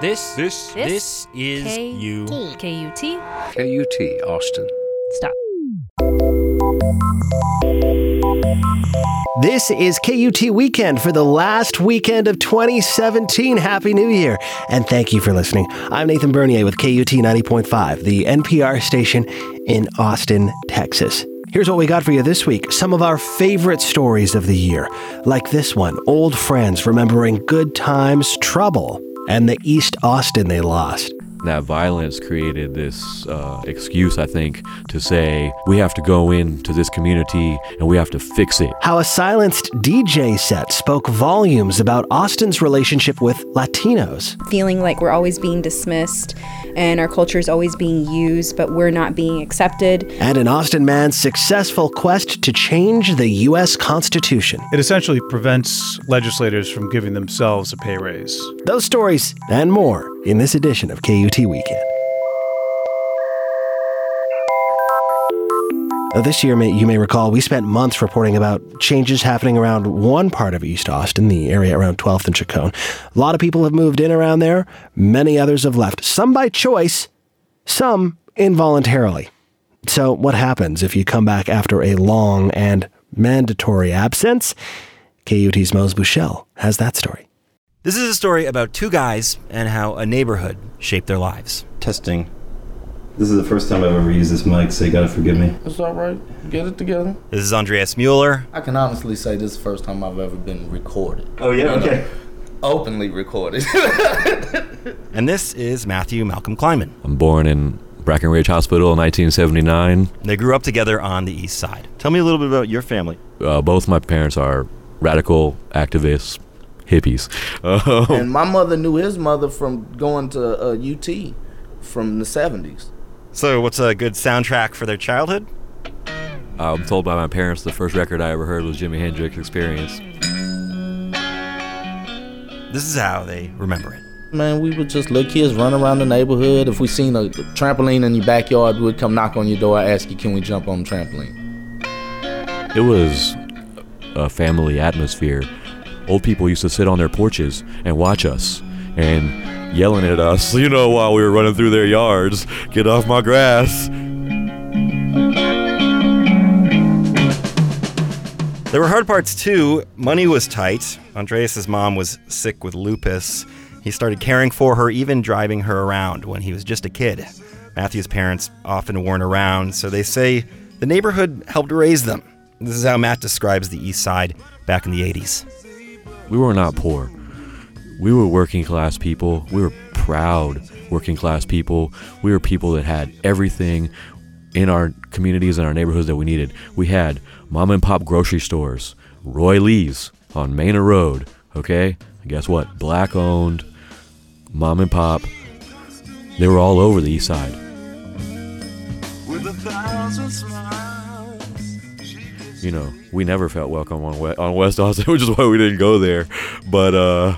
This, This, this is K- you. KUT. KUT, Austin. Stop. This is KUT Weekend for the last weekend of 2017. Happy New Year. And thank you for listening. I'm Nathan Bernier with KUT 90.5, the NPR station in Austin, Texas. Here's what we got for you this week some of our favorite stories of the year, like this one old friends remembering good times, trouble, and the East Austin they lost. that violence created this uh, excuse, I think, to say we have to go into this community and we have to fix it. How a silenced DJ set spoke volumes about Austin's relationship with Latinos. feeling like we're always being dismissed and our culture is always being used, but we're not being accepted. and an Austin man's successful quest to change the U.S. Constitution. It essentially prevents legislators from giving themselves a pay raise. Those stories and more in this edition of KUT Weekend. Uh, this year, you may recall, we spent months reporting about changes happening around one part of East Austin, the area around 12th and Chicon. A lot of people have moved in around there, many others have left, some by choice, some involuntarily. So, what happens if you come back after a long and mandatory absence? KUT's Mose Buchele has that story. This is a story about two guys and how a neighborhood shaped their lives. Testing. This is the first time I've ever used this mic, so you gotta forgive me. It's all right. Get it together. This is Andreas Mueller. I can honestly say this is the first time I've ever been recorded. Oh yeah, You know, okay. Openly recorded. And this is Matthew Malcolm Kleinman. I'm born in Brackenridge Hospital in 1979. They grew up together on the east side. Tell me a little bit about your family. Uh, both my parents are radical activists, hippies. Uh, and my mother knew his mother from going to uh, UT from the 70s. So, what's a good soundtrack for their childhood? Uh, I'm told by my parents the first record I ever heard was Jimi Hendrix Experience. This is how they remember it. Man, we would just little kids run around the neighborhood. If we seen a trampoline in your backyard, we'd come knock on your door, ask you, can we jump on the trampoline? It was a family atmosphere. Old people used to sit on their porches and watch us and yelling at us, you know, while we were running through their yards. Get off my grass. There were hard parts too. Money was tight. Andreas's mom was sick with lupus. He started caring for her, even driving her around when he was just a kid. Matthew's parents often weren't around, so they say the neighborhood helped raise them. This is how Matt describes the east side back in the 80s. We were not poor. We were working class people. We were proud working class people. We were people that had everything in our communities and our neighborhoods that we needed. We had mom and pop grocery stores, Roy Lee's on Manor Road, okay? And guess what? Black owned, mom and pop. They were all over the east side. You know, we never felt welcome on West, on West Austin, which is why we didn't go there. But uh,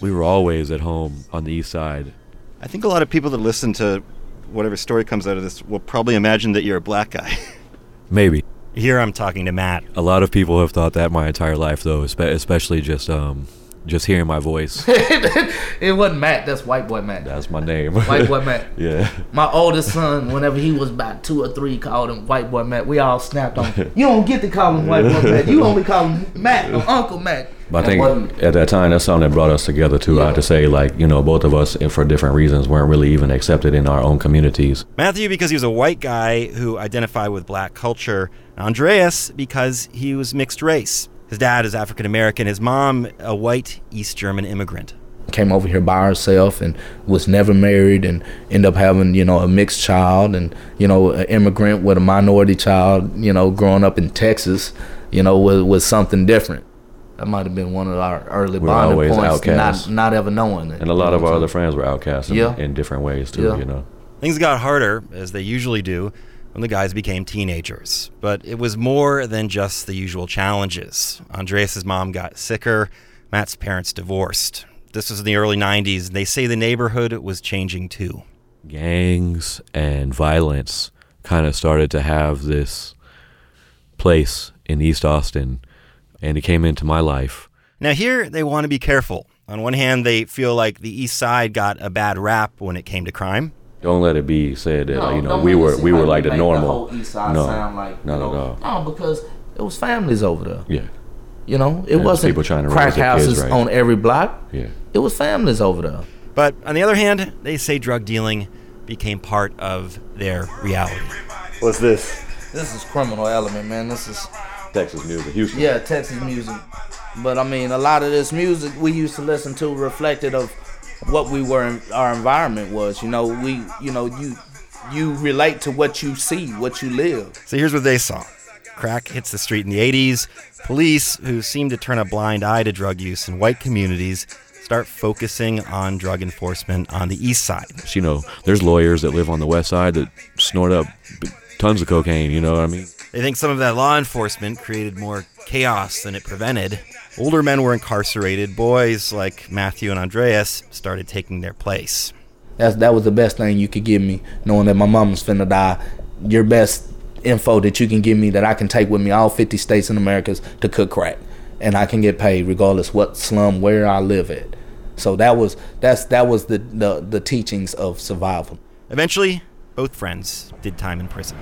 we were always at home on the east side. I think a lot of people that listen to whatever story comes out of this will probably imagine that you're a black guy. Maybe. Here I'm talking to Matt. A lot of people have thought that my entire life, though, especially just um, just hearing my voice. it wasn't Matt, that's white boy Matt. That's my name. White boy Matt. yeah. My oldest son, whenever he was about two or three, called him White Boy Matt. We all snapped on him. You don't get to call him White Boy Matt. You only call him Matt or Uncle Matt. But I think at that time, that's something that brought us together too. I have to say, like you know, both of us, for different reasons, weren't really even accepted in our own communities. Matthew, because he was a white guy who identified with black culture. Andreas, because he was mixed race. His dad is African American, his mom, a white East German immigrant. came over here by herself and was never married and ended up having you know a mixed child and you know an immigrant with a minority child you know growing up in Texas you know was, was something different that might have been one of our early We were bonding always points outcasts. not not ever knowing it And a lot of our other friends were outcasts in, Yeah. in different ways too. Yeah. You know. Things got harder, as they usually do, when the guys became teenagers. But it was more than just the usual challenges. Andreas' mom got sicker, Matt's parents divorced. This was in the early 90s. and They say the neighborhood was changing too. gangs and violence kind of started to have this place in East Austin, and it came into my life. Now, here they want to be careful. On one hand, they feel like the East Side got a bad rap when it came to crime. Don't let it be said that uh, like, you know we were seem we were like the normal. whole no, sound like, not know, at all. No, because it was families over there. Yeah, You know, it was wasn't people trying to crack raise kids houses right. on every block. yeah. It was families over there. But on the other hand, they say drug dealing became part of their reality. What's this? This is criminal element, man. This is Texas music, Houston. yeah, Texas music. But I mean, a lot of this music we used to listen to reflected of what we were in, our environment was. You know, we you know you you relate to what you see, what you live. So here's what they saw crack hits the street in the 80s. Police, who seem to turn a blind eye to drug use in white communities, start focusing on drug enforcement on the east side. You know, there's lawyers that live on the west side that snort up tons of cocaine. You know what I mean? They think some of that law enforcement created more chaos than it prevented. Older men were incarcerated. Boys like Matthew and Andreas started taking their place. That's that was the best thing you could give me, knowing that my mom was finna die. Your best info that you can give me that I can take with me all 50 states in Americas to cook crack, and I can get paid regardless what slum where I live at. So that was that's that was the the, the teachings of survival. Eventually, both friends did time in prison.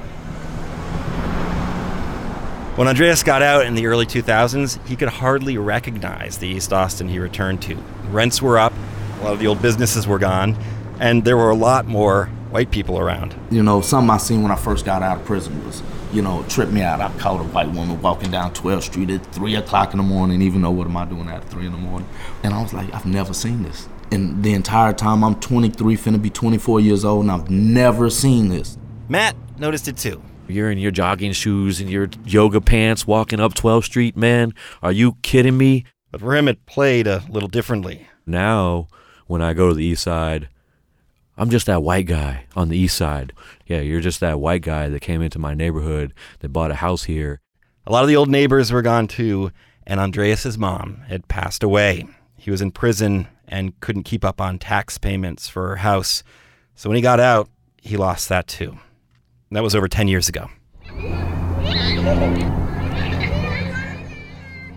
When Andreas got out in the early 2000s, he could hardly recognize the East Austin he returned to. Rents were up, a lot of the old businesses were gone, and there were a lot more white people around. You know, something I seen when I first got out of prison was, you know, tripped me out. I caught a white woman walking down 12th Street at 3 o'clock in the morning, even though what am I doing at 3 in the morning? And I was like, I've never seen this. And the entire time I'm 23, finna be 24 years old, and I've never seen this. Matt noticed it too. You're in your jogging shoes and your yoga pants walking up 12th Street, man. Are you kidding me? But for him, it played a little differently. Now, when I go to the east side, I'm just that white guy on the east side. Yeah, you're just that white guy that came into my neighborhood that bought a house here. A lot of the old neighbors were gone too, and Andreas's mom had passed away. He was in prison and couldn't keep up on tax payments for her house. So when he got out, he lost that too. That was over 10 years ago.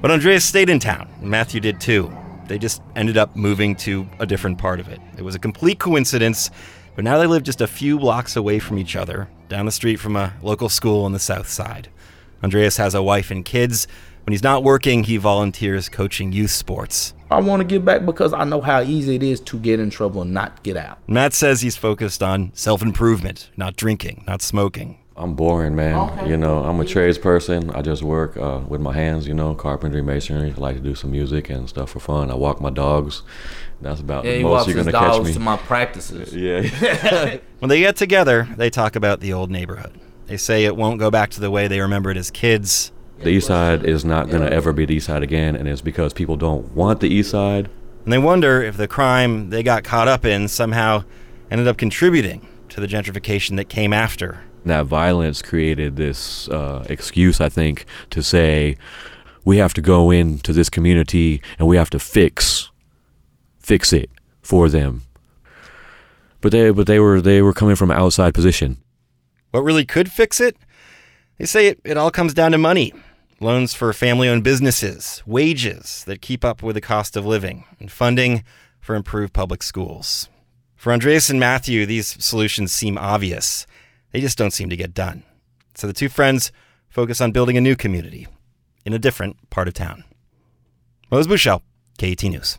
But Andreas stayed in town. and Matthew did too. They just ended up moving to a different part of it. It was a complete coincidence, but now they live just a few blocks away from each other, down the street from a local school on the south side. Andreas has a wife and kids. When he's not working, he volunteers coaching youth sports. I want to give back because I know how easy it is to get in trouble and not get out. Matt says he's focused on self improvement, not drinking, not smoking. I'm boring, man. Okay. You know, I'm a tradesperson. I just work uh, with my hands, you know, carpentry, masonry. I like to do some music and stuff for fun. I walk my dogs. That's about Yeah, the most walks you're gonna catch dogs me. to my practices. yeah. When they get together, they talk about the old neighborhood. They say it won't go back to the way they remember it as kids. The east side is not gonna ever be the east side again, and it's because people don't want the east side. And they wonder if the crime they got caught up in somehow ended up contributing to the gentrification that came after. that violence created this uh, excuse, I think, to say we have to go into this community and we have to fix fix it for them. But they but they were they were coming from an outside position. What really could fix it? They say it, it all comes down to money. Loans for family owned businesses, wages that keep up with the cost of living, and funding for improved public schools. For Andreas and Matthew, these solutions seem obvious. They just don't seem to get done. So the two friends focus on building a new community in a different part of town. Mose Buchele, KUT News.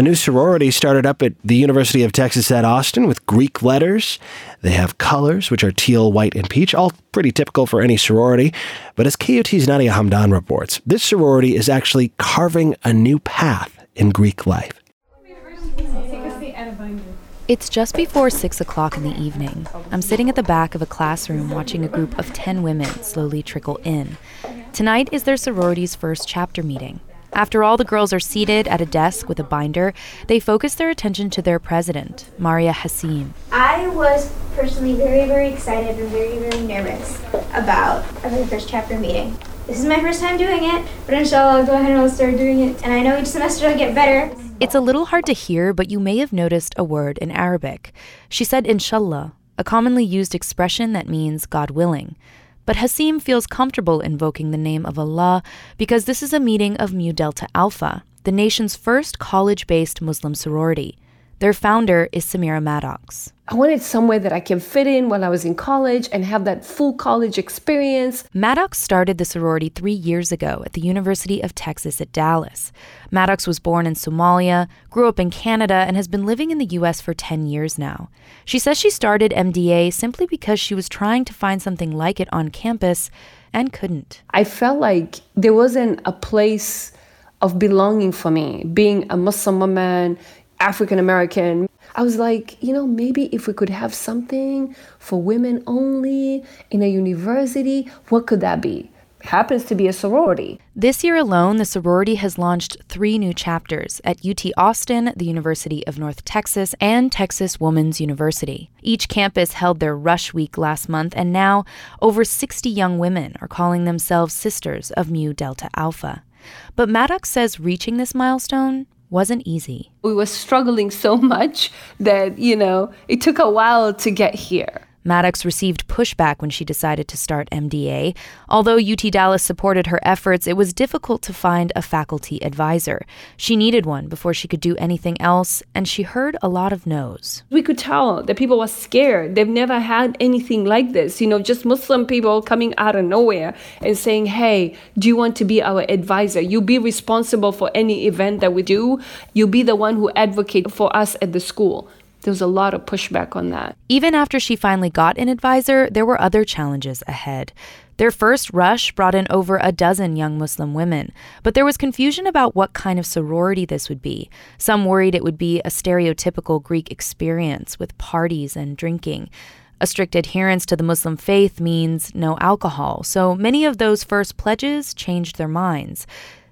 A new sorority started up at the University of Texas at Austin with Greek letters. They have colors, which are teal, white, and peach, all pretty typical for any sorority. But as KUT's Nadia Hamdan reports, this sorority is actually carving a new path in Greek life. It's just before 6 o'clock in the evening. I'm sitting at the back of a classroom watching a group of 10 women slowly trickle in. Tonight is their sorority's first chapter meeting. After all the girls are seated at a desk with a binder, they focus their attention to their president, Maria Hassim. I was personally very, very excited and very, very nervous about our first chapter meeting. This is my first time doing it, but inshallah I'll go ahead and I'll start doing it. And I know each semester I'll get better. It's a little hard to hear, but you may have noticed a word in Arabic. She said inshallah, a commonly used expression that means God willing. But Hassim feels comfortable invoking the name of Allah because this is a meeting of Mu Delta Alpha, the nation's first college based Muslim sorority. Their founder is Samira Maddox. I wanted somewhere that I can fit in while I was in college and have that full college experience. Maddox started the sorority three years ago at the University of Texas at Dallas. Maddox was born in Somalia, grew up in Canada, and has been living in the U.S. for 10 years now. She says she started MDA simply because she was trying to find something like it on campus and couldn't. I felt like there wasn't a place of belonging for me, being a Muslim woman, African American. I was like, you know, maybe if we could have something for women only in a university, what could that be? Happens to be a sorority. This year alone, the sorority has launched three new chapters at UT Austin, the University of North Texas, and Texas Woman's University. Each campus held their Rush Week last month, and now over 60 young women are calling themselves Sisters of Mu Delta Alpha. But Maddox says reaching this milestone wasn't easy. We were struggling so much that, you know, it took a while to get here. Maddox received pushback when she decided to start MDA. Although UT Dallas supported her efforts, it was difficult to find a faculty advisor. She needed one before she could do anything else, and she heard a lot of no's. We could tell that people were scared. They've never had anything like this, you know, just Muslim people coming out of nowhere and saying, hey, do you want to be our advisor? You'll be responsible for any event that we do. You'll be the one who advocate for us at the school there was a lot of pushback on that. Even after she finally got an advisor, there were other challenges ahead. Their first rush brought in over a dozen young Muslim women, but there was confusion about what kind of sorority this would be. Some worried it would be a stereotypical Greek experience with parties and drinking. A strict adherence to the Muslim faith means no alcohol, so many of those first pledges changed their minds.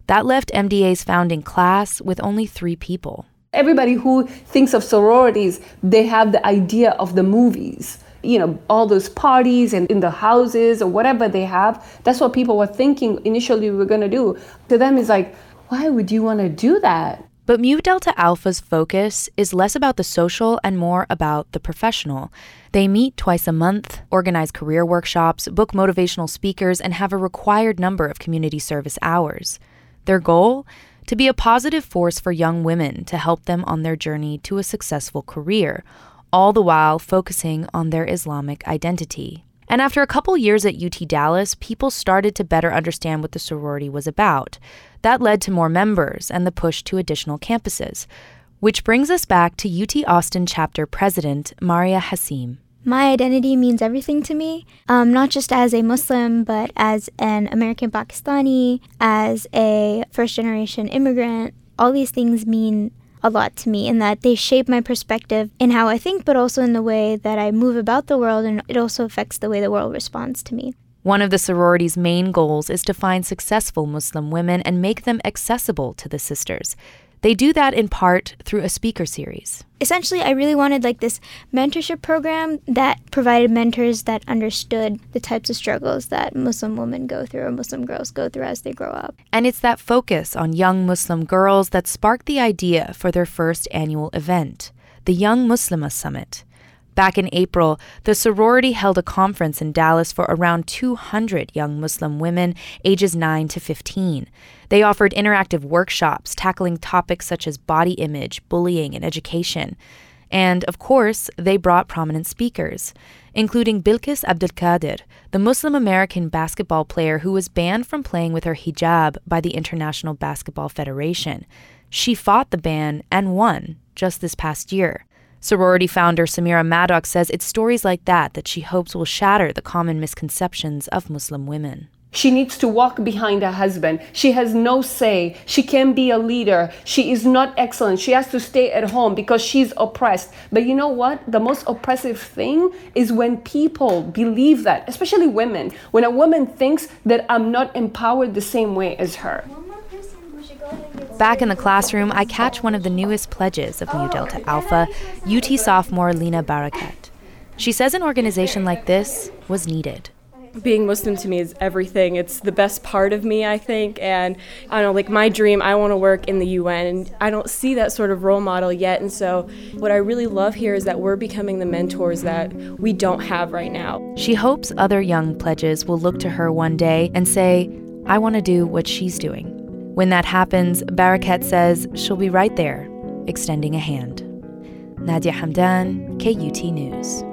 That left MDA's founding class with only three people. Everybody who thinks of sororities, they have the idea of the movies. You know, all those parties and in the houses or whatever they have. That's what people were thinking initially we were going to do. To them, it's like, why would you want to do that? But Mu Delta Alpha's focus is less about the social and more about the professional. They meet twice a month, organize career workshops, book motivational speakers, and have a required number of community service hours. Their goal? To be a positive force for young women to help them on their journey to a successful career, all the while focusing on their Islamic identity. And after a couple years at UT Dallas, people started to better understand what the sorority was about. That led to more members and the push to additional campuses. Which brings us back to UT Austin chapter president Maria Hassim. My identity means everything to me, um, not just as a Muslim, but as an American Pakistani, as a first generation immigrant. All these things mean a lot to me in that they shape my perspective in how I think, but also in the way that I move about the world, and it also affects the way the world responds to me. One of the sorority's main goals is to find successful Muslim women and make them accessible to the sisters. They do that in part through a speaker series. Essentially, I really wanted like this mentorship program that provided mentors that understood the types of struggles that Muslim women go through or Muslim girls go through as they grow up. And it's that focus on young Muslim girls that sparked the idea for their first annual event, the Young Muslimah Summit. Back in April, the sorority held a conference in Dallas for around 200 young Muslim women ages 9 to 15. They offered interactive workshops tackling topics such as body image, bullying, and education. And of course, they brought prominent speakers, including Bilqis Abdul-Qaadir, the Muslim American basketball player who was banned from playing with her hijab by the International Basketball Federation. She fought the ban and won just this past year. Sorority founder Samira Maddox says it's stories like that that she hopes will shatter the common misconceptions of Muslim women. She needs to walk behind her husband. She has no say. She can't be a leader. She is not excellent. She has to stay at home because she's oppressed. But you know what? The most oppressive thing is when people believe that, especially women. When a woman thinks that I'm not empowered the same way as her. One more person. We should go ahead Back in the classroom, I catch one of the newest pledges of Mu Delta oh, Alpha, UT sophomore Lena Barakat. She says an organization like this was needed being Muslim to me is everything. It's the best part of me, I think. And I don't know, like my dream, I want to work in the UN. And I don't see that sort of role model yet. And so, what I really love here is that we're becoming the mentors that we don't have right now. She hopes other young pledges will look to her one day and say, I want to do what she's doing. When that happens, Barakat says she'll be right there, extending a hand. Nadia Hamdan, KUT News.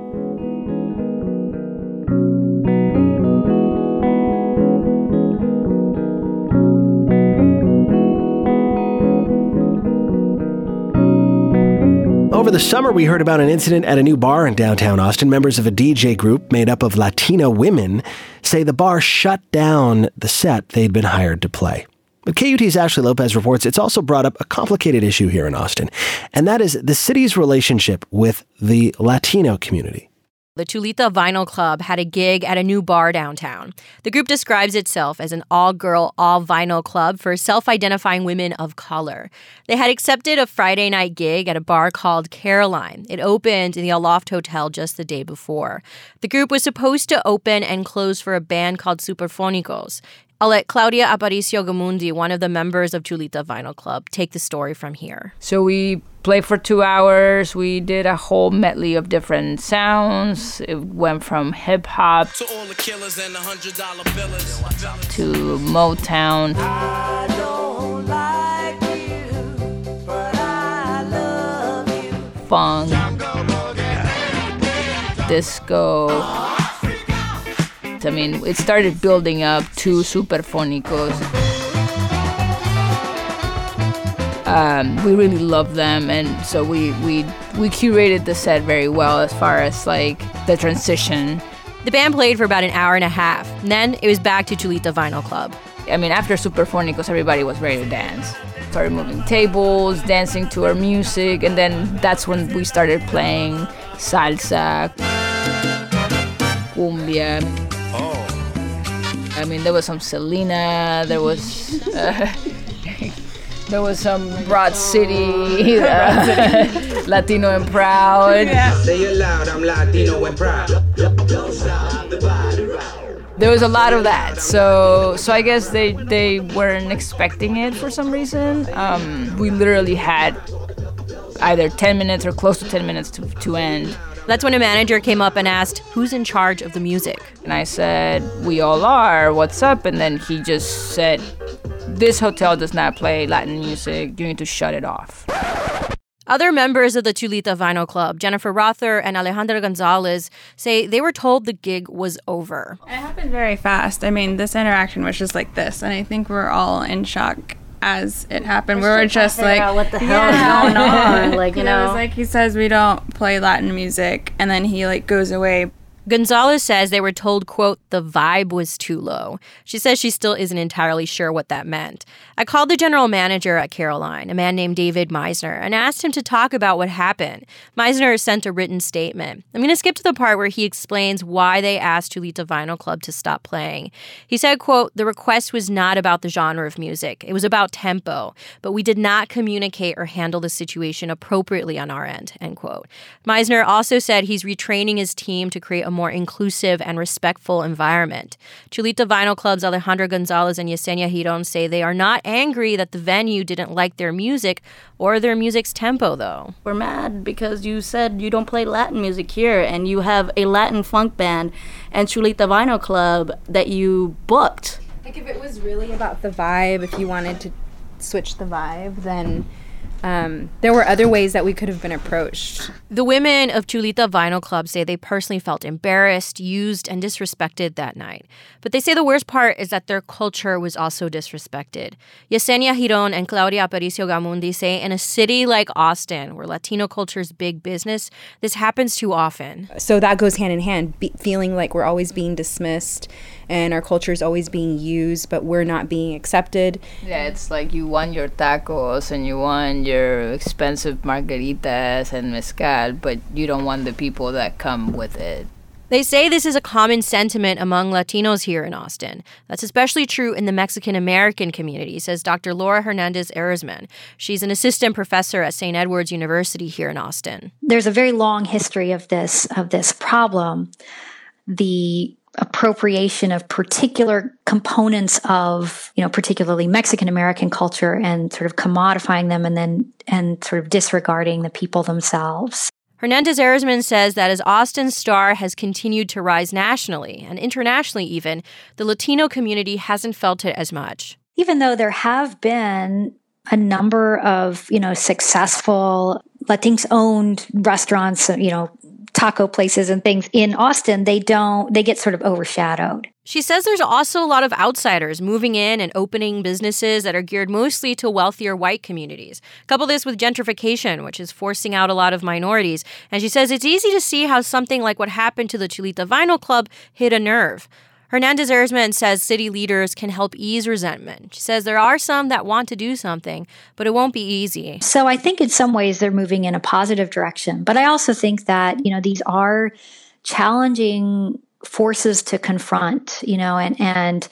Over the summer, we heard about an incident at a new bar in downtown Austin. Members of a DJ group made up of Latina women say the bar shut down the set they'd been hired to play. But KUT's Ashley Lopez reports it's also brought up a complicated issue here in Austin, and that is the city's relationship with the Latino community. The Chulita Vinyl Club had a gig at a new bar downtown. The group describes itself as an all girl, all vinyl club for self identifying women of color. They had accepted a Friday night gig at a bar called Caroline. It opened in the Aloft Hotel just the day before. The group was supposed to open and close for a band called Superfonicos. I'll let Claudia Aparicio Gamundi, one of the members of Chulita Vinyl Club, take the story from here. So we played for two hours. We did a whole medley of different sounds. It went from hip hop to Motown. Funk, disco. I mean, it started building up to Superfonicos. Um, we really love them, and so we we we curated the set very well as far as like the transition. The band played for about an hour and a half. And then it was back to Chulita Vinyl Club. I mean, after Superfonicos, everybody was ready to dance. Started moving tables, dancing to our music, and then that's when we started playing salsa, cumbia. I mean, there was some Selena. There was uh, there was some Broad City, uh, Latino and proud. Say it loud, I'm Latino and proud. There was a lot of that, so so I guess they they weren't expecting it for some reason. Um, we literally had either 10 minutes or close to 10 minutes to, to end. That's when a manager came up and asked, Who's in charge of the music? And I said, We all are. What's up? And then he just said, This hotel does not play Latin music. You need to shut it off. Other members of the Chulita Vinyl Club, Jennifer Rother and Alejandra Gonzalez, say they were told the gig was over. It happened very fast. I mean, this interaction was just like this, and I think we're all in shock as it happened. we were just like, what the hell yeah. is going on? Like, you know, it was like he says we don't play Latin music, and then he like goes away. Gonzalez says they were told, quote, the vibe was too low. She says she still isn't entirely sure what that meant. I called the general manager at Caroline, a man named David Meisner, and asked him to talk about what happened. Meisner sent a written statement. I'm going to skip to the part where he explains why they asked Chulita Vinyl Club to stop playing. He said, quote, the request was not about the genre of music. It was about tempo, but we did not communicate or handle the situation appropriately on our end, end quote. Meisner also said he's retraining his team to create a more inclusive and respectful environment. Chulita Vinyl Club's Alejandra Gonzalez and Yesenia Giron say they are not angry that the venue didn't like their music or their music's tempo, though. We're mad because you said you don't play Latin music here and you have a Latin funk band and Chulita Vinyl Club that you booked. Like, if it was really about the vibe, if you wanted to switch the vibe, then um, there were other ways that we could have been approached. The women of Chulita Vinyl Club say they personally felt embarrassed, used, and disrespected that night. But they say the worst part is that their culture was also disrespected. Yesenia Giron and Claudia Aparicio Gamundi say in a city like Austin, where Latino culture is big business, this happens too often. So that goes hand in hand, be- feeling like we're always being dismissed and our culture is always being used, but we're not being accepted. Yeah, it's like you want your tacos and you want your expensive margaritas and mezcal, but you don't want the people that come with it. They say this is a common sentiment among Latinos here in Austin. That's especially true in the Mexican American community, says Dr. Laura Hernandez Ehrisman. She's an assistant professor at St. Edward's University here in Austin. There's a very long history of this of this problem. The appropriation of particular components of, you know, particularly Mexican American culture and sort of commodifying them and then and sort of disregarding the people themselves. Hernandez Ehrisman says that as Austin's star has continued to rise nationally and internationally, even, the Latino community hasn't felt it as much. Even though there have been a number of, you know, successful Latinx owned restaurants, you know, taco places and things in Austin, they don't, they get sort of overshadowed. She says there's also a lot of outsiders moving in and opening businesses that are geared mostly to wealthier white communities. Couple this with gentrification, which is forcing out a lot of minorities. And she says it's easy to see how something like what happened to the Chulita Vinyl Club hit a nerve. Hernandez Ehrisman says city leaders can help ease resentment. She says there are some that want to do something, but it won't be easy. So I think in some ways they're moving in a positive direction. But I also think that, you know, these are challenging forces to confront, you know, and, and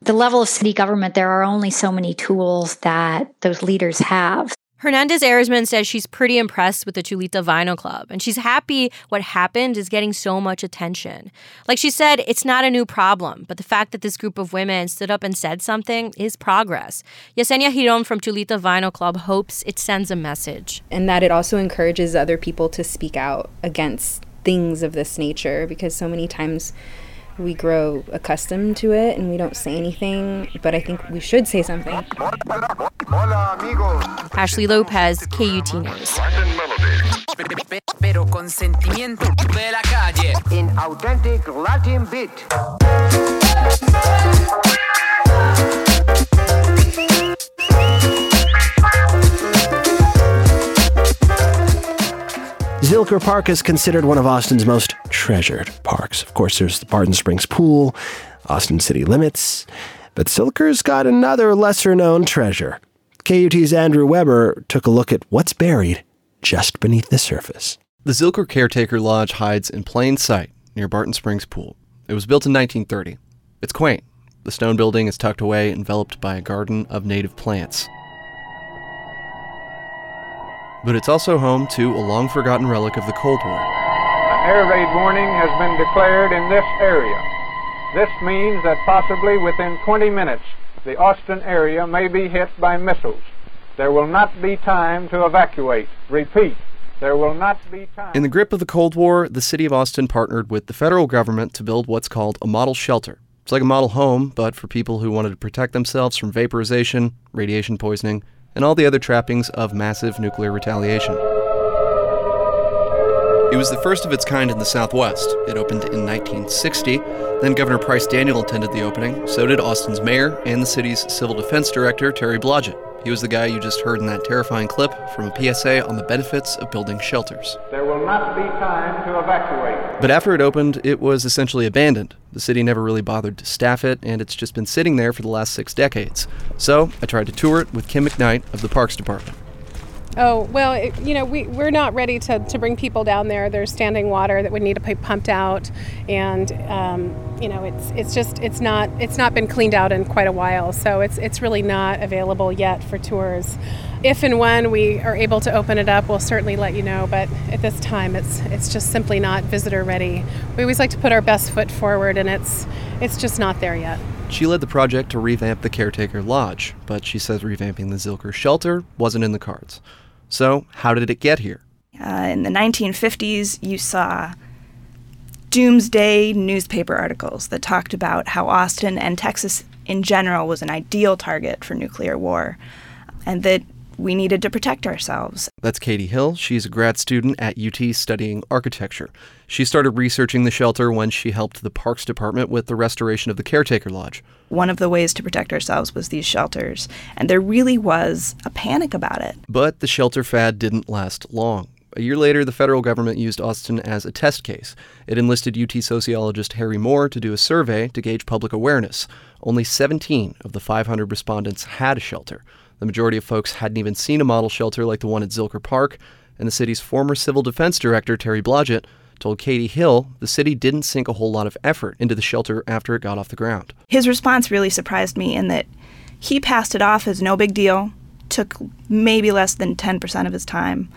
the level of city government, there are only so many tools that those leaders have. Hernandez Ehrisman says she's pretty impressed with the Chulita Vinyl Club, and she's happy what happened is getting so much attention. Like she said, it's not a new problem, but the fact that this group of women stood up and said something is progress. Yesenia Giron from Chulita Vinyl Club hopes it sends a message. And that it also encourages other people to speak out against things of this nature, because so many times we grow accustomed to it and we don't say anything, but I think we should say something. Ashley Lopez, KUT News. Pero con sentimiento de la calle. In authentic Latin beat. Zilker Park is considered one of Austin's most treasured parks. Of course, there's the Barton Springs Pool, Austin City Limits, but Zilker's got another lesser known treasure. KUT's Andrew Weber took a look at what's buried just beneath the surface. The Zilker Caretaker Lodge hides in plain sight near Barton Springs Pool. It was built in 1930. It's quaint. The stone building is tucked away, enveloped by a garden of native plants. But it's also home to a long forgotten relic of the Cold War. An air raid warning has been declared in this area. This means that possibly within 20 minutes, the Austin area may be hit by missiles. There will not be time to evacuate. Repeat, there will not be time. In the grip of the Cold War, the city of Austin partnered with the federal government to build what's called a model shelter. It's like a model home, but for people who wanted to protect themselves from vaporization, radiation poisoning, and all the other trappings of massive nuclear retaliation. It was the first of its kind in the Southwest. It opened in 1960. Then Governor Price Daniel attended the opening. So did Austin's mayor and the city's civil defense director, Terry Blodgett. He was the guy you just heard in that terrifying clip from a PSA on the benefits of building shelters. There will not be time to evacuate. But after it opened, it was essentially abandoned. The city never really bothered to staff it, and it's just been sitting there for the last six decades. So I tried to tour it with Kim McKnight of the Parks Department. Oh, well, it, you know, we, we're not ready to, to bring people down there. There's standing water that would need to be pumped out. And, um, you know, it's, it's just, it's not, it's not been cleaned out in quite a while. So it's, it's really not available yet for tours. If and when we are able to open it up, we'll certainly let you know. But at this time, it's, it's just simply not visitor ready. We always like to put our best foot forward, and it's, it's just not there yet. She led the project to revamp the Caretaker Lodge, but she says revamping the Zilker shelter wasn't in the cards. So, how did it get here? Uh, in the 1950s, you saw doomsday newspaper articles that talked about how Austin and Texas in general was an ideal target for nuclear war and that we needed to protect ourselves. That's Katie Hill. She's a grad student at UT studying architecture. She started researching the shelter when she helped the Parks Department with the restoration of the Caretaker Lodge. One of the ways to protect ourselves was these shelters, and there really was a panic about it. But the shelter fad didn't last long. A year later, the federal government used Austin as a test case. It enlisted UT sociologist Harry Moore to do a survey to gauge public awareness. Only 17 of the 500 respondents had a shelter. The majority of folks hadn't even seen a model shelter like the one at Zilker Park, and the city's former civil defense director, Terry Blodgett, told Katie Hill the city didn't sink a whole lot of effort into the shelter after it got off the ground. His response really surprised me in that he passed it off as no big deal, took maybe less than 10% of his time.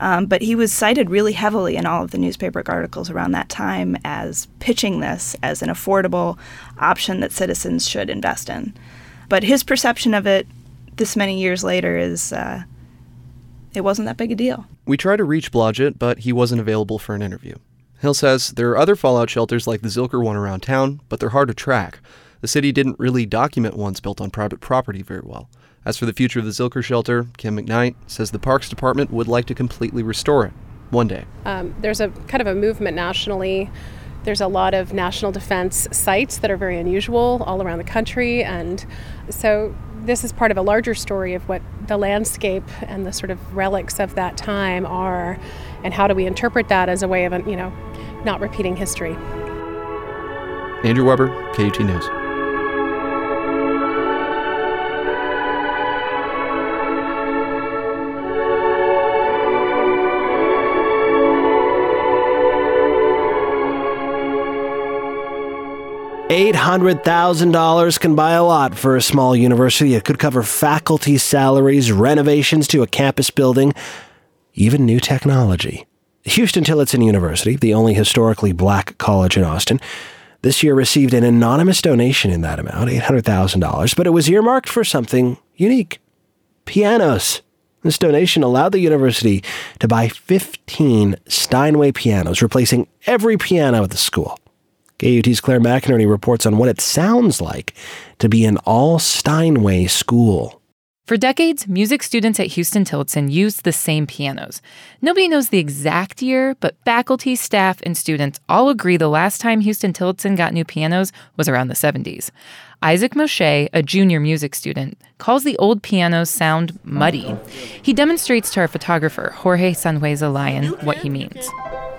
Um, but he was cited really heavily in all of the newspaper articles around that time as pitching this as an affordable option that citizens should invest in. But his perception of it this many years later is uh, it wasn't that big a deal. We tried to reach Blodgett, but he wasn't available for an interview. Hill says there are other fallout shelters like the Zilker one around town, but they're hard to track. The city didn't really document ones built on private property very well. As for the future of the Zilker shelter, Kim McKnight says the Parks Department would like to completely restore it one day. Um, there's a kind of a movement nationally. There's a lot of national defense sites that are very unusual all around the country, and so this is part of a larger story of what the landscape and the sort of relics of that time are, and how do we interpret that as a way of, you know, not repeating history. Andrew Weber, KUT News. 800,000 dollars can buy a lot for a small university. It could cover faculty salaries, renovations to a campus building, even new technology. Huston Tillotson University, the only historically black college in Austin, this year received an anonymous donation in that amount, $800,000, but it was earmarked for something unique pianos. This donation allowed the university to buy 15 Steinway pianos, replacing every piano at the school. KUT's Claire McInerney reports on what it sounds like to be an all Steinway school. For decades, music students at Huston Tillotson used the same pianos. Nobody knows the exact year, but faculty, staff, and students all agree the last time Huston Tillotson got new pianos was around the 70s. Isaac Moshe, a junior music student, calls the old pianos sound muddy. He demonstrates to our photographer, Jorge Sanhueza Lyon, what he means.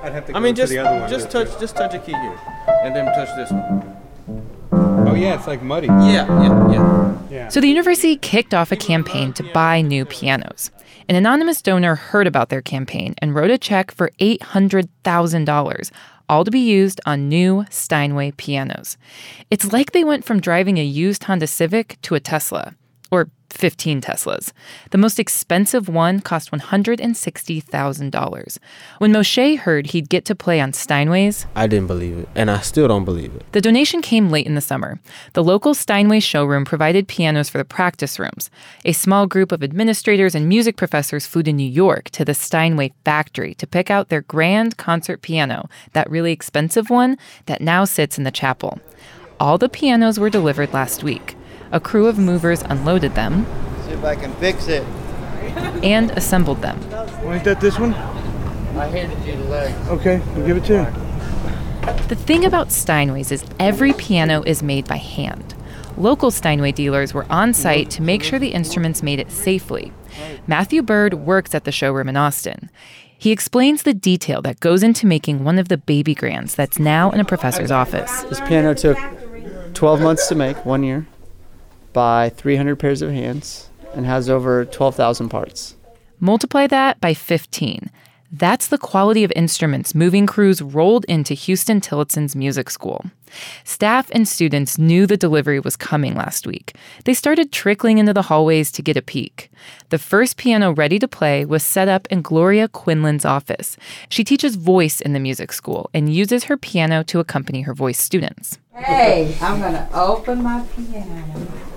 I'd have to I mean, just just touch just touch a key here, and then touch this one. Oh yeah, it's like muddy. Yeah, yeah, yeah. yeah. So the university kicked off a campaign to buy new pianos. An anonymous donor heard about their campaign and wrote a check for $800,000, all to be used on new Steinway pianos. It's like they went from driving a used Honda Civic to a Tesla, or 15 Teslas. The most expensive one cost $160,000. When Moshe heard he'd get to play on Steinways, I didn't believe it, and I still don't believe it. The donation came late in the summer. The local Steinway showroom provided pianos for the practice rooms. A small group of administrators and music professors flew to New York to the Steinway factory to pick out their grand concert piano, that really expensive one that now sits in the chapel. All the pianos were delivered last week. A crew of movers unloaded them. See if I can fix it. And assembled them. Ain't that this one? I handed you the leg. Okay, I'll give it to you. The thing about Steinways is every piano is made by hand. Local Steinway dealers were on site to make sure the instruments made it safely. Matthew Bird works at the showroom in Austin. He explains the detail that goes into making one of the baby grands that's now in a professor's office. This piano took 12 months to make, one year by 300 pairs of hands and has over 12,000 parts. Multiply that by 15. That's the quality of instruments moving crews rolled into Huston Tillotson's music school. Staff and students knew the delivery was coming last week. They started trickling into the hallways to get a peek. The first piano ready to play was set up in Gloria Quinlan's office. She teaches voice in the music school and uses her piano to accompany her voice students. Hey, I'm going to open my piano.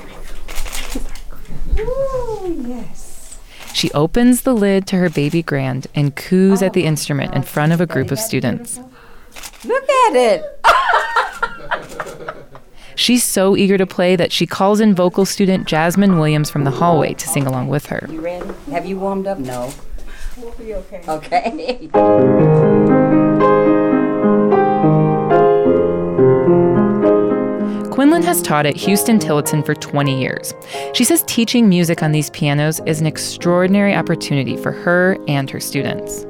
Ooh, yes. She opens the lid to her baby grand and coos at the oh, instrument in front of a group of students. Look at it. She's so eager to play that she calls in vocal student Jasmine Williams from the hallway to sing along with her. You ready? Have you warmed up? No. We'll be okay. Okay. Quinlan has taught at Huston Tillotson for 20 years. She says teaching music on these pianos is an extraordinary opportunity for her and her students.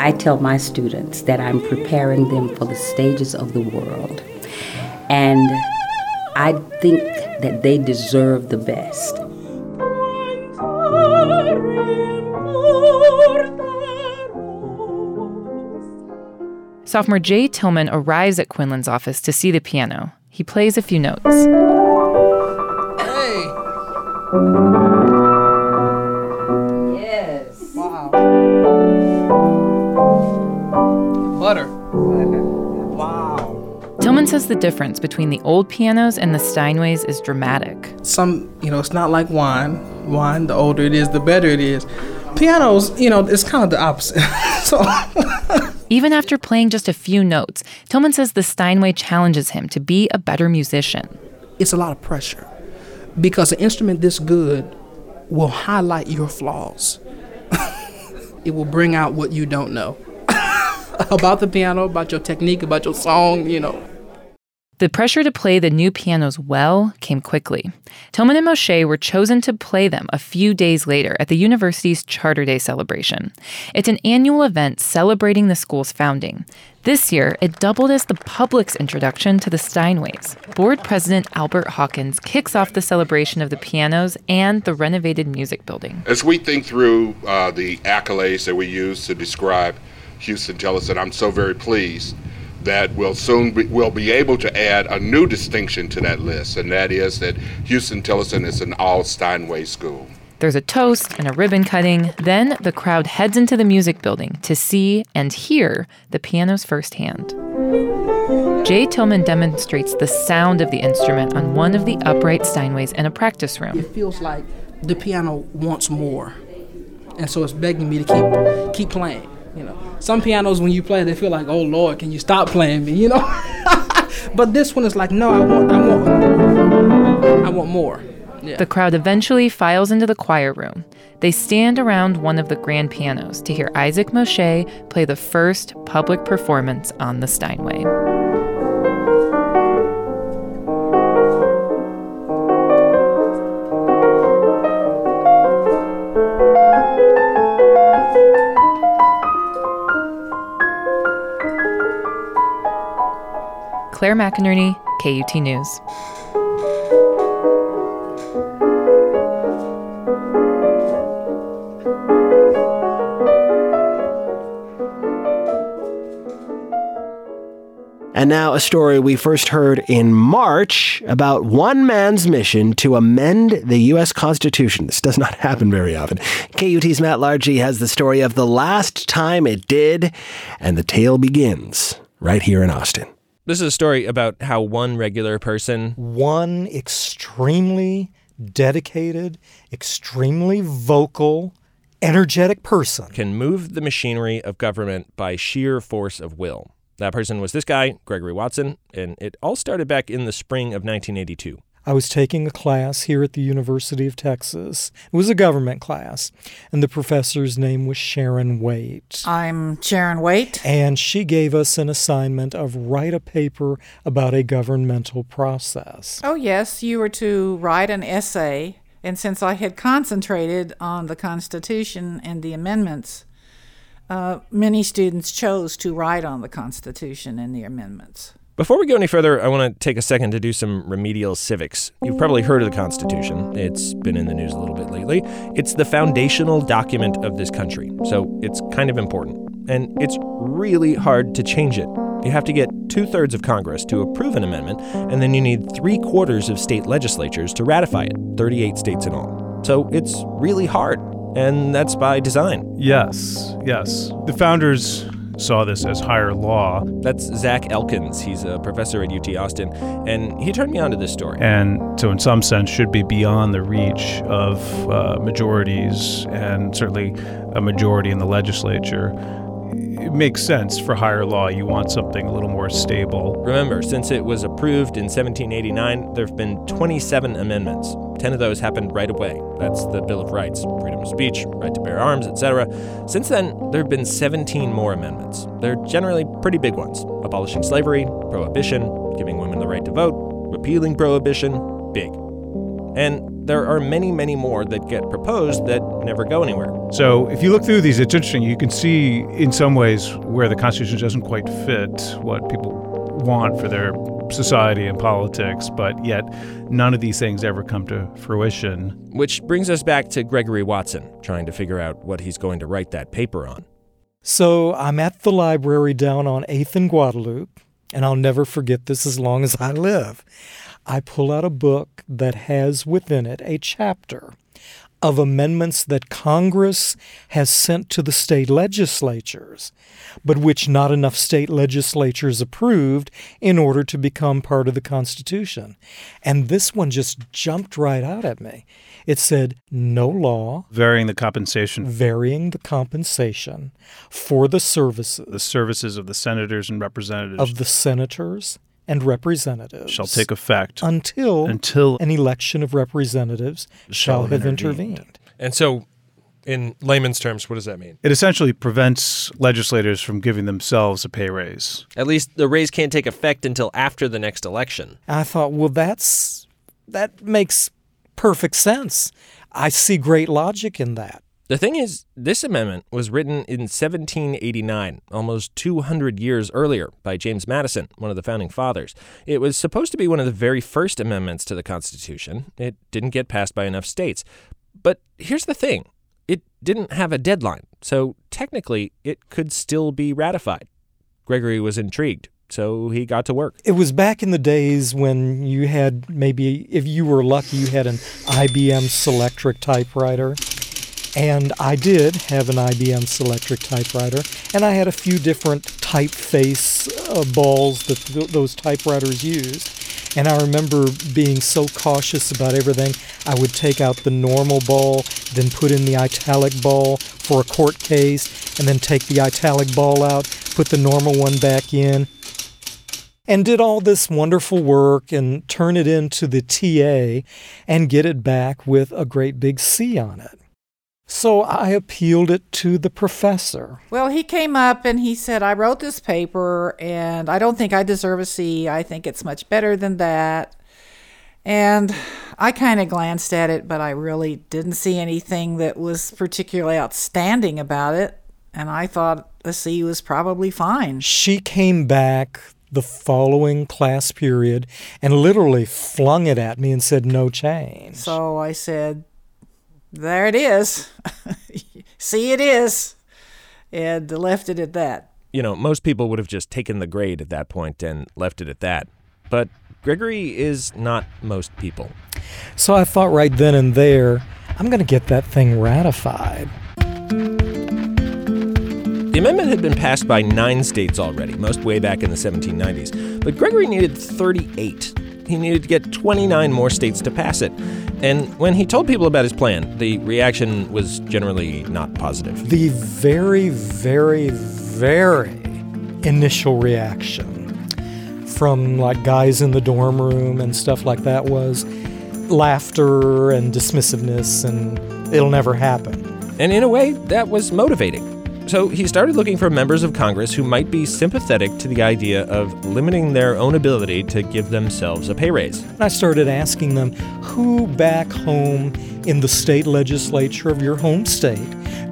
I tell my students that I'm preparing them for the stages of the world. And I think that they deserve the best. Sophomore Jay Tillman arrives at Quinlan's office to see the piano. He plays a few notes. Hey! Yes. Wow. Butter. Wow. Tillman says the difference between the old pianos and the Steinways is dramatic. Some, you know, it's not like wine. Wine, the older it is, the better it is. Pianos, you know, it's kind of the opposite. so Even after playing just a few notes, Tillman says the Steinway challenges him to be a better musician. it's a lot of pressure because an instrument this good will highlight your flaws. it will bring out what you don't know about the piano, about your technique, about your song, you know. The pressure to play the new pianos well came quickly. Tillman and Moshe were chosen to play them a few days later at the university's Charter Day celebration. It's an annual event celebrating the school's founding. This year, it doubled as the public's introduction to the Steinways. Board President Albert Hawkins kicks off the celebration of the pianos and the renovated music building. As we think through uh, the accolades that we use to describe Huston Tillotson, I'm so very pleased that we'll soon be, we'll be able to add a new distinction to that list, and that is that Huston Tillotson is an all Steinway school. There's a toast and a ribbon cutting. Then the crowd heads into the music building to see and hear the pianos firsthand. Jay Tillman demonstrates the sound of the instrument on one of the upright Steinways in a practice room. It feels like the piano wants more, and so it's begging me to keep keep playing. You know, some pianos when you play, they feel like, "Oh Lord, can you stop playing me?" You know, but this one is like, "No, I want, I want, I want more." Yeah. The crowd eventually files into the choir room. They stand around one of the grand pianos to hear Isaac Moshe play the first public performance on the Steinway. Claire McInerney, KUT News. And now a story we first heard in March about one man's mission to amend the U.S. Constitution. This does not happen very often. KUT's Matt Largey has the story of the last time it did, and the tale begins right here in Austin. This is a story about how one regular person, one extremely dedicated, extremely vocal, energetic person, can move the machinery of government by sheer force of will. That person was this guy, Gregory Watson, and it all started back in the spring of 1982. I was taking a class here at the University of Texas. It was a government class, and the professor's name was Sharon Waite. I'm Sharon Waite. And she gave us an assignment of write a paper about a governmental process. Oh, yes, you were to write an essay. And since I had concentrated on the Constitution and the amendments, uh, many students chose to write on the Constitution and the amendments. Before we go any further, I want to take a second to do some remedial civics. You've probably heard of the Constitution. It's been in the news a little bit lately. It's the foundational document of this country, so it's kind of important. And it's really hard to change it. You have to get two thirds of Congress to approve an amendment, and then you need three quarters of state legislatures to ratify it, 38 states in all. So it's really hard, and that's by design. Yes, yes. The founders saw this as higher law. That's Zach Elkins. He's a professor at UT Austin, and he turned me on to this story. And so, in some sense, should be beyond the reach of uh, majorities and certainly a majority in the legislature. It makes sense for higher law. You want something a little more stable. Remember, since it was approved in 1789, there have been 27 amendments. 10 of those happened right away. That's the Bill of Rights, freedom of speech, right to bear arms, etc. Since then, there have been 17 more amendments. They're generally pretty big ones abolishing slavery, prohibition, giving women the right to vote, repealing prohibition, big. And there are many, many more that get proposed that never go anywhere. So, if you look through these, it's interesting. You can see in some ways where the Constitution doesn't quite fit what people want for their society and politics, but yet none of these things ever come to fruition. Which brings us back to Gregory Watson, trying to figure out what he's going to write that paper on. So I'm at the library down on 8th and Guadalupe, and I'll never forget this as long as I live. I pull out a book that has within it a chapter of amendments that Congress has sent to the state legislatures, but which not enough state legislatures approved in order to become part of the Constitution. And this one just jumped right out at me. It said, no law. Varying the compensation. Varying the compensation for the services. The services of the senators and representatives. Of the senators and representatives shall take effect until until an election of representatives shall, shall have intervened. intervened. And so in layman's terms, what does that mean? It essentially prevents legislators from giving themselves a pay raise. At least the raise can't take effect until after the next election. I thought, well, that's that makes perfect sense. I see great logic in that. The thing is, this amendment was written in 1789, almost 200 years earlier, by James Madison, one of the founding fathers. It was supposed to be one of the very first amendments to the Constitution. It didn't get passed by enough states. But here's the thing it didn't have a deadline, so technically it could still be ratified. Gregory was intrigued, so he got to work. It was back in the days when you had maybe, if you were lucky, you had an IBM Selectric typewriter and I did have an IBM Selectric typewriter, and I had a few different typeface uh, balls that th- those typewriters used. And I remember being so cautious about everything. I would take out the normal ball, then put in the italic ball for a court case, and then take the italic ball out, put the normal one back in, and did all this wonderful work and turn it into the TA and get it back with a great big C on it. So I appealed it to the professor. Well, he came up and he said, I wrote this paper and I don't think I deserve a C. I think it's much better than that. And I kind of glanced at it, but I really didn't see anything that was particularly outstanding about it. And I thought a C was probably fine. She came back the following class period and literally flung it at me and said, No change. So I said, there it is. See, it is. And left it at that. You know, most people would have just taken the grade at that point and left it at that. But Gregory is not most people. So I thought right then and there, I'm going to get that thing ratified. The amendment had been passed by nine states already, most way back in the 1790s, but Gregory needed 38 he needed to get 29 more states to pass it. And when he told people about his plan, the reaction was generally not positive. The very, very, very initial reaction from like guys in the dorm room and stuff like that was laughter and dismissiveness and it'll never happen. And in a way, that was motivating. So he started looking for members of Congress who might be sympathetic to the idea of limiting their own ability to give themselves a pay raise. I started asking them who back home in the state legislature of your home state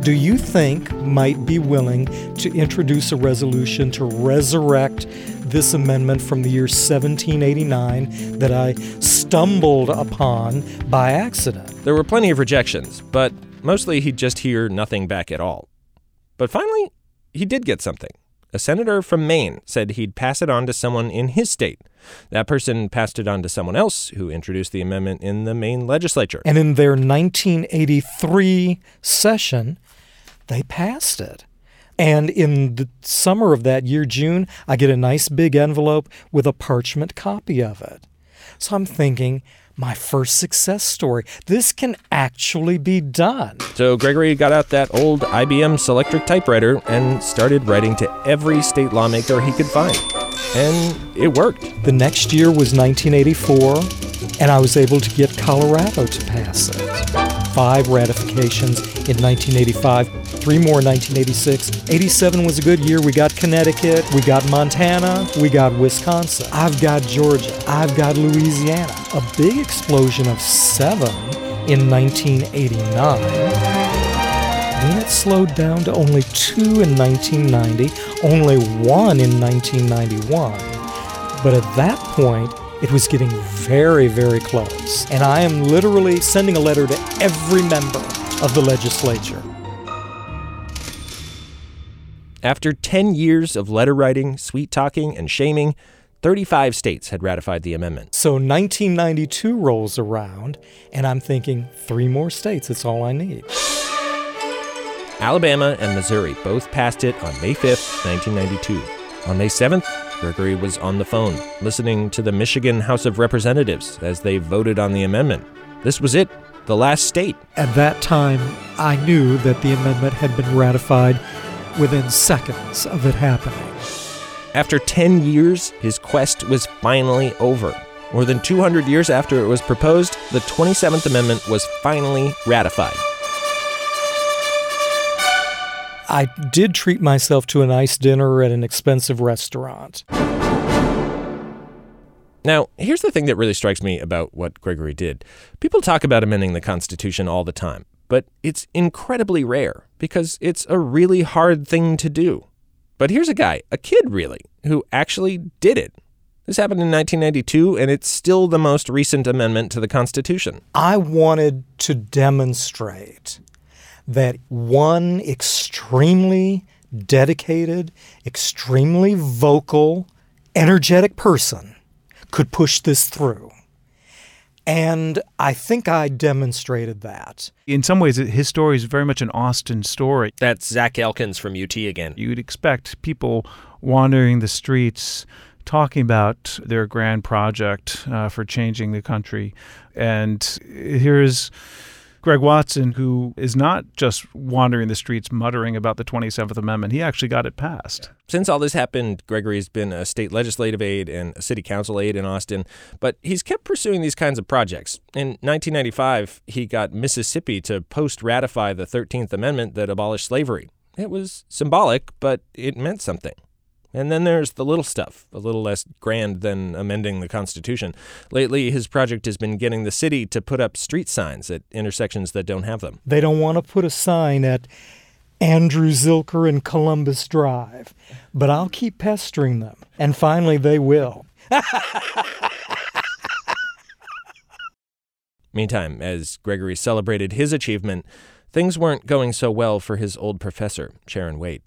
do you think might be willing to introduce a resolution to resurrect this amendment from the year 1789 that I stumbled upon by accident? There were plenty of rejections, but mostly he'd just hear nothing back at all. But finally, he did get something. A senator from Maine said he'd pass it on to someone in his state. That person passed it on to someone else who introduced the amendment in the Maine legislature. And in their 1983 session, they passed it. And in the summer of that year, June, I get a nice big envelope with a parchment copy of it. So I'm thinking, my first success story. This can actually be done. So Gregory got out that old IBM Selectric typewriter and started writing to every state lawmaker he could find. And it worked. The next year was 1984, and I was able to get Colorado to pass it. Five ratifications in 1985 three more in 1986. 87 was a good year. We got Connecticut, we got Montana, we got Wisconsin. I've got Georgia, I've got Louisiana. A big explosion of seven in 1989. Then it slowed down to only two in 1990, only one in 1991. But at that point, it was getting very, very close. And I am literally sending a letter to every member of the legislature. After 10 years of letter writing, sweet talking, and shaming, 35 states had ratified the amendment. So 1992 rolls around, and I'm thinking, three more states, that's all I need. Alabama and Missouri both passed it on May 5th, 1992. On May 7th, Gregory was on the phone, listening to the Michigan House of Representatives as they voted on the amendment. This was it, the last state. At that time, I knew that the amendment had been ratified within seconds of it happening. After 10 years, his quest was finally over. More than 200 years after it was proposed, the 27th Amendment was finally ratified. I did treat myself to a nice dinner at an expensive restaurant. Now, here's the thing that really strikes me about what Gregory did. People talk about amending the Constitution all the time, but it's incredibly rare because it's a really hard thing to do. But here's a guy, a kid really, who actually did it. This happened in 1992, and it's still the most recent amendment to the Constitution. I wanted to demonstrate that one extremely dedicated, extremely vocal, energetic person could push this through. And I think I demonstrated that. In some ways, his story is very much an Austin story. That's Zach Elkins from UT again. You'd expect people wandering the streets talking about their grand project uh, for changing the country. And here's Greg Watson, who is not just wandering the streets muttering about the 27th Amendment. He actually got it passed. Since all this happened, Gregory's been a state legislative aide and a city council aide in Austin, but he's kept pursuing these kinds of projects. In 1995, he got Mississippi to post ratify the 13th Amendment that abolished slavery. It was symbolic, but it meant something. And then there's the little stuff, a little less grand than amending the Constitution. Lately, his project has been getting the city to put up street signs at intersections that don't have them. They don't want to put a sign at Andrew Zilker and Columbus Drive, but I'll keep pestering them, and finally they will. Meantime, as Gregory celebrated his achievement, things weren't going so well for his old professor, Sharon Waite.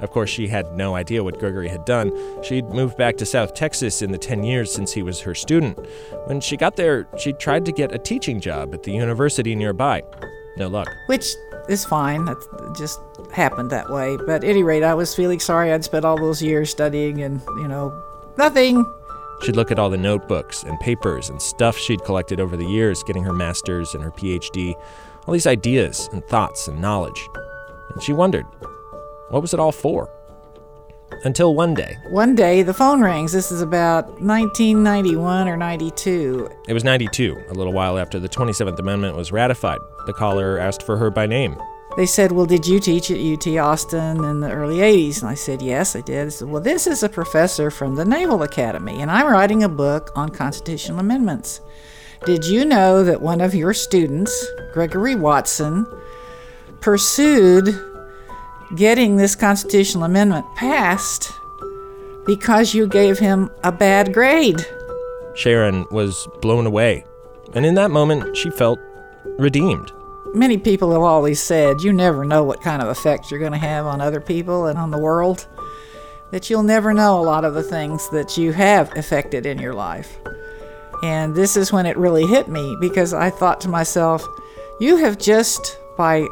Of course, she had no idea what Gregory had done. She'd moved back to South Texas in the 10 years since he was her student. When she got there, she tried to get a teaching job at the university nearby. No luck. Which is fine. That just happened that way. But at any rate, I was feeling sorry I'd spent all those years studying and, you know, nothing. She'd look at all the notebooks and papers and stuff she'd collected over the years, getting her master's and her PhD, all these ideas and thoughts and knowledge. And she wondered what was it all for? Until one day. One day the phone rings. This is about 1991 or 92. It was 92, a little while after the 27th Amendment was ratified. The caller asked for her by name. They said, Well, did you teach at UT Austin in the early 80s? And I said, Yes, I did. I said, Well, this is a professor from the Naval Academy, and I'm writing a book on constitutional amendments. Did you know that one of your students, Gregory Watson, pursued getting this constitutional amendment passed because you gave him a bad grade. Sharon was blown away, and in that moment, she felt redeemed. Many people have always said you never know what kind of effect you're going to have on other people and on the world, that you'll never know a lot of the things that you have affected in your life. And this is when it really hit me because I thought to myself, you have just, by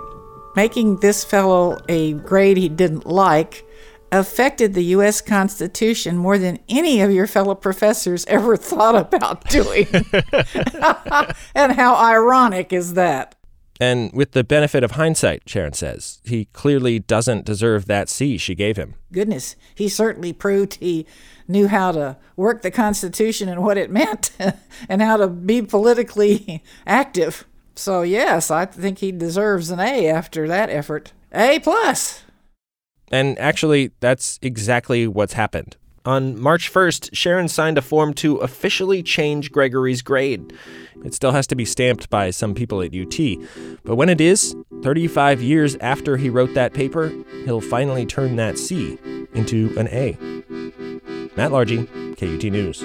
making this fellow a grade he didn't like affected the U.S. Constitution more than any of your fellow professors ever thought about doing. and how ironic is that? And with the benefit of hindsight, Sharon says, he clearly doesn't deserve that C she gave him. Goodness, he certainly proved he knew how to work the Constitution and what it meant and how to be politically active. So yes, I think he deserves an A after that effort. A plus. And actually, that's exactly what's happened. On March 1st, Sharon signed a form to officially change Gregory's grade. It still has to be stamped by some people at UT, but when it is, 35 years after he wrote that paper, he'll finally turn that C into an A. Matt Largey, KUT News.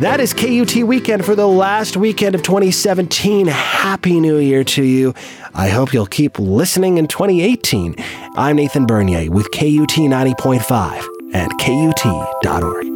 That is KUT Weekend for the last weekend of 2017. Happy New Year to you. I hope you'll keep listening in 2018. I'm Nathan Bernier with KUT 90.5 and KUT.org.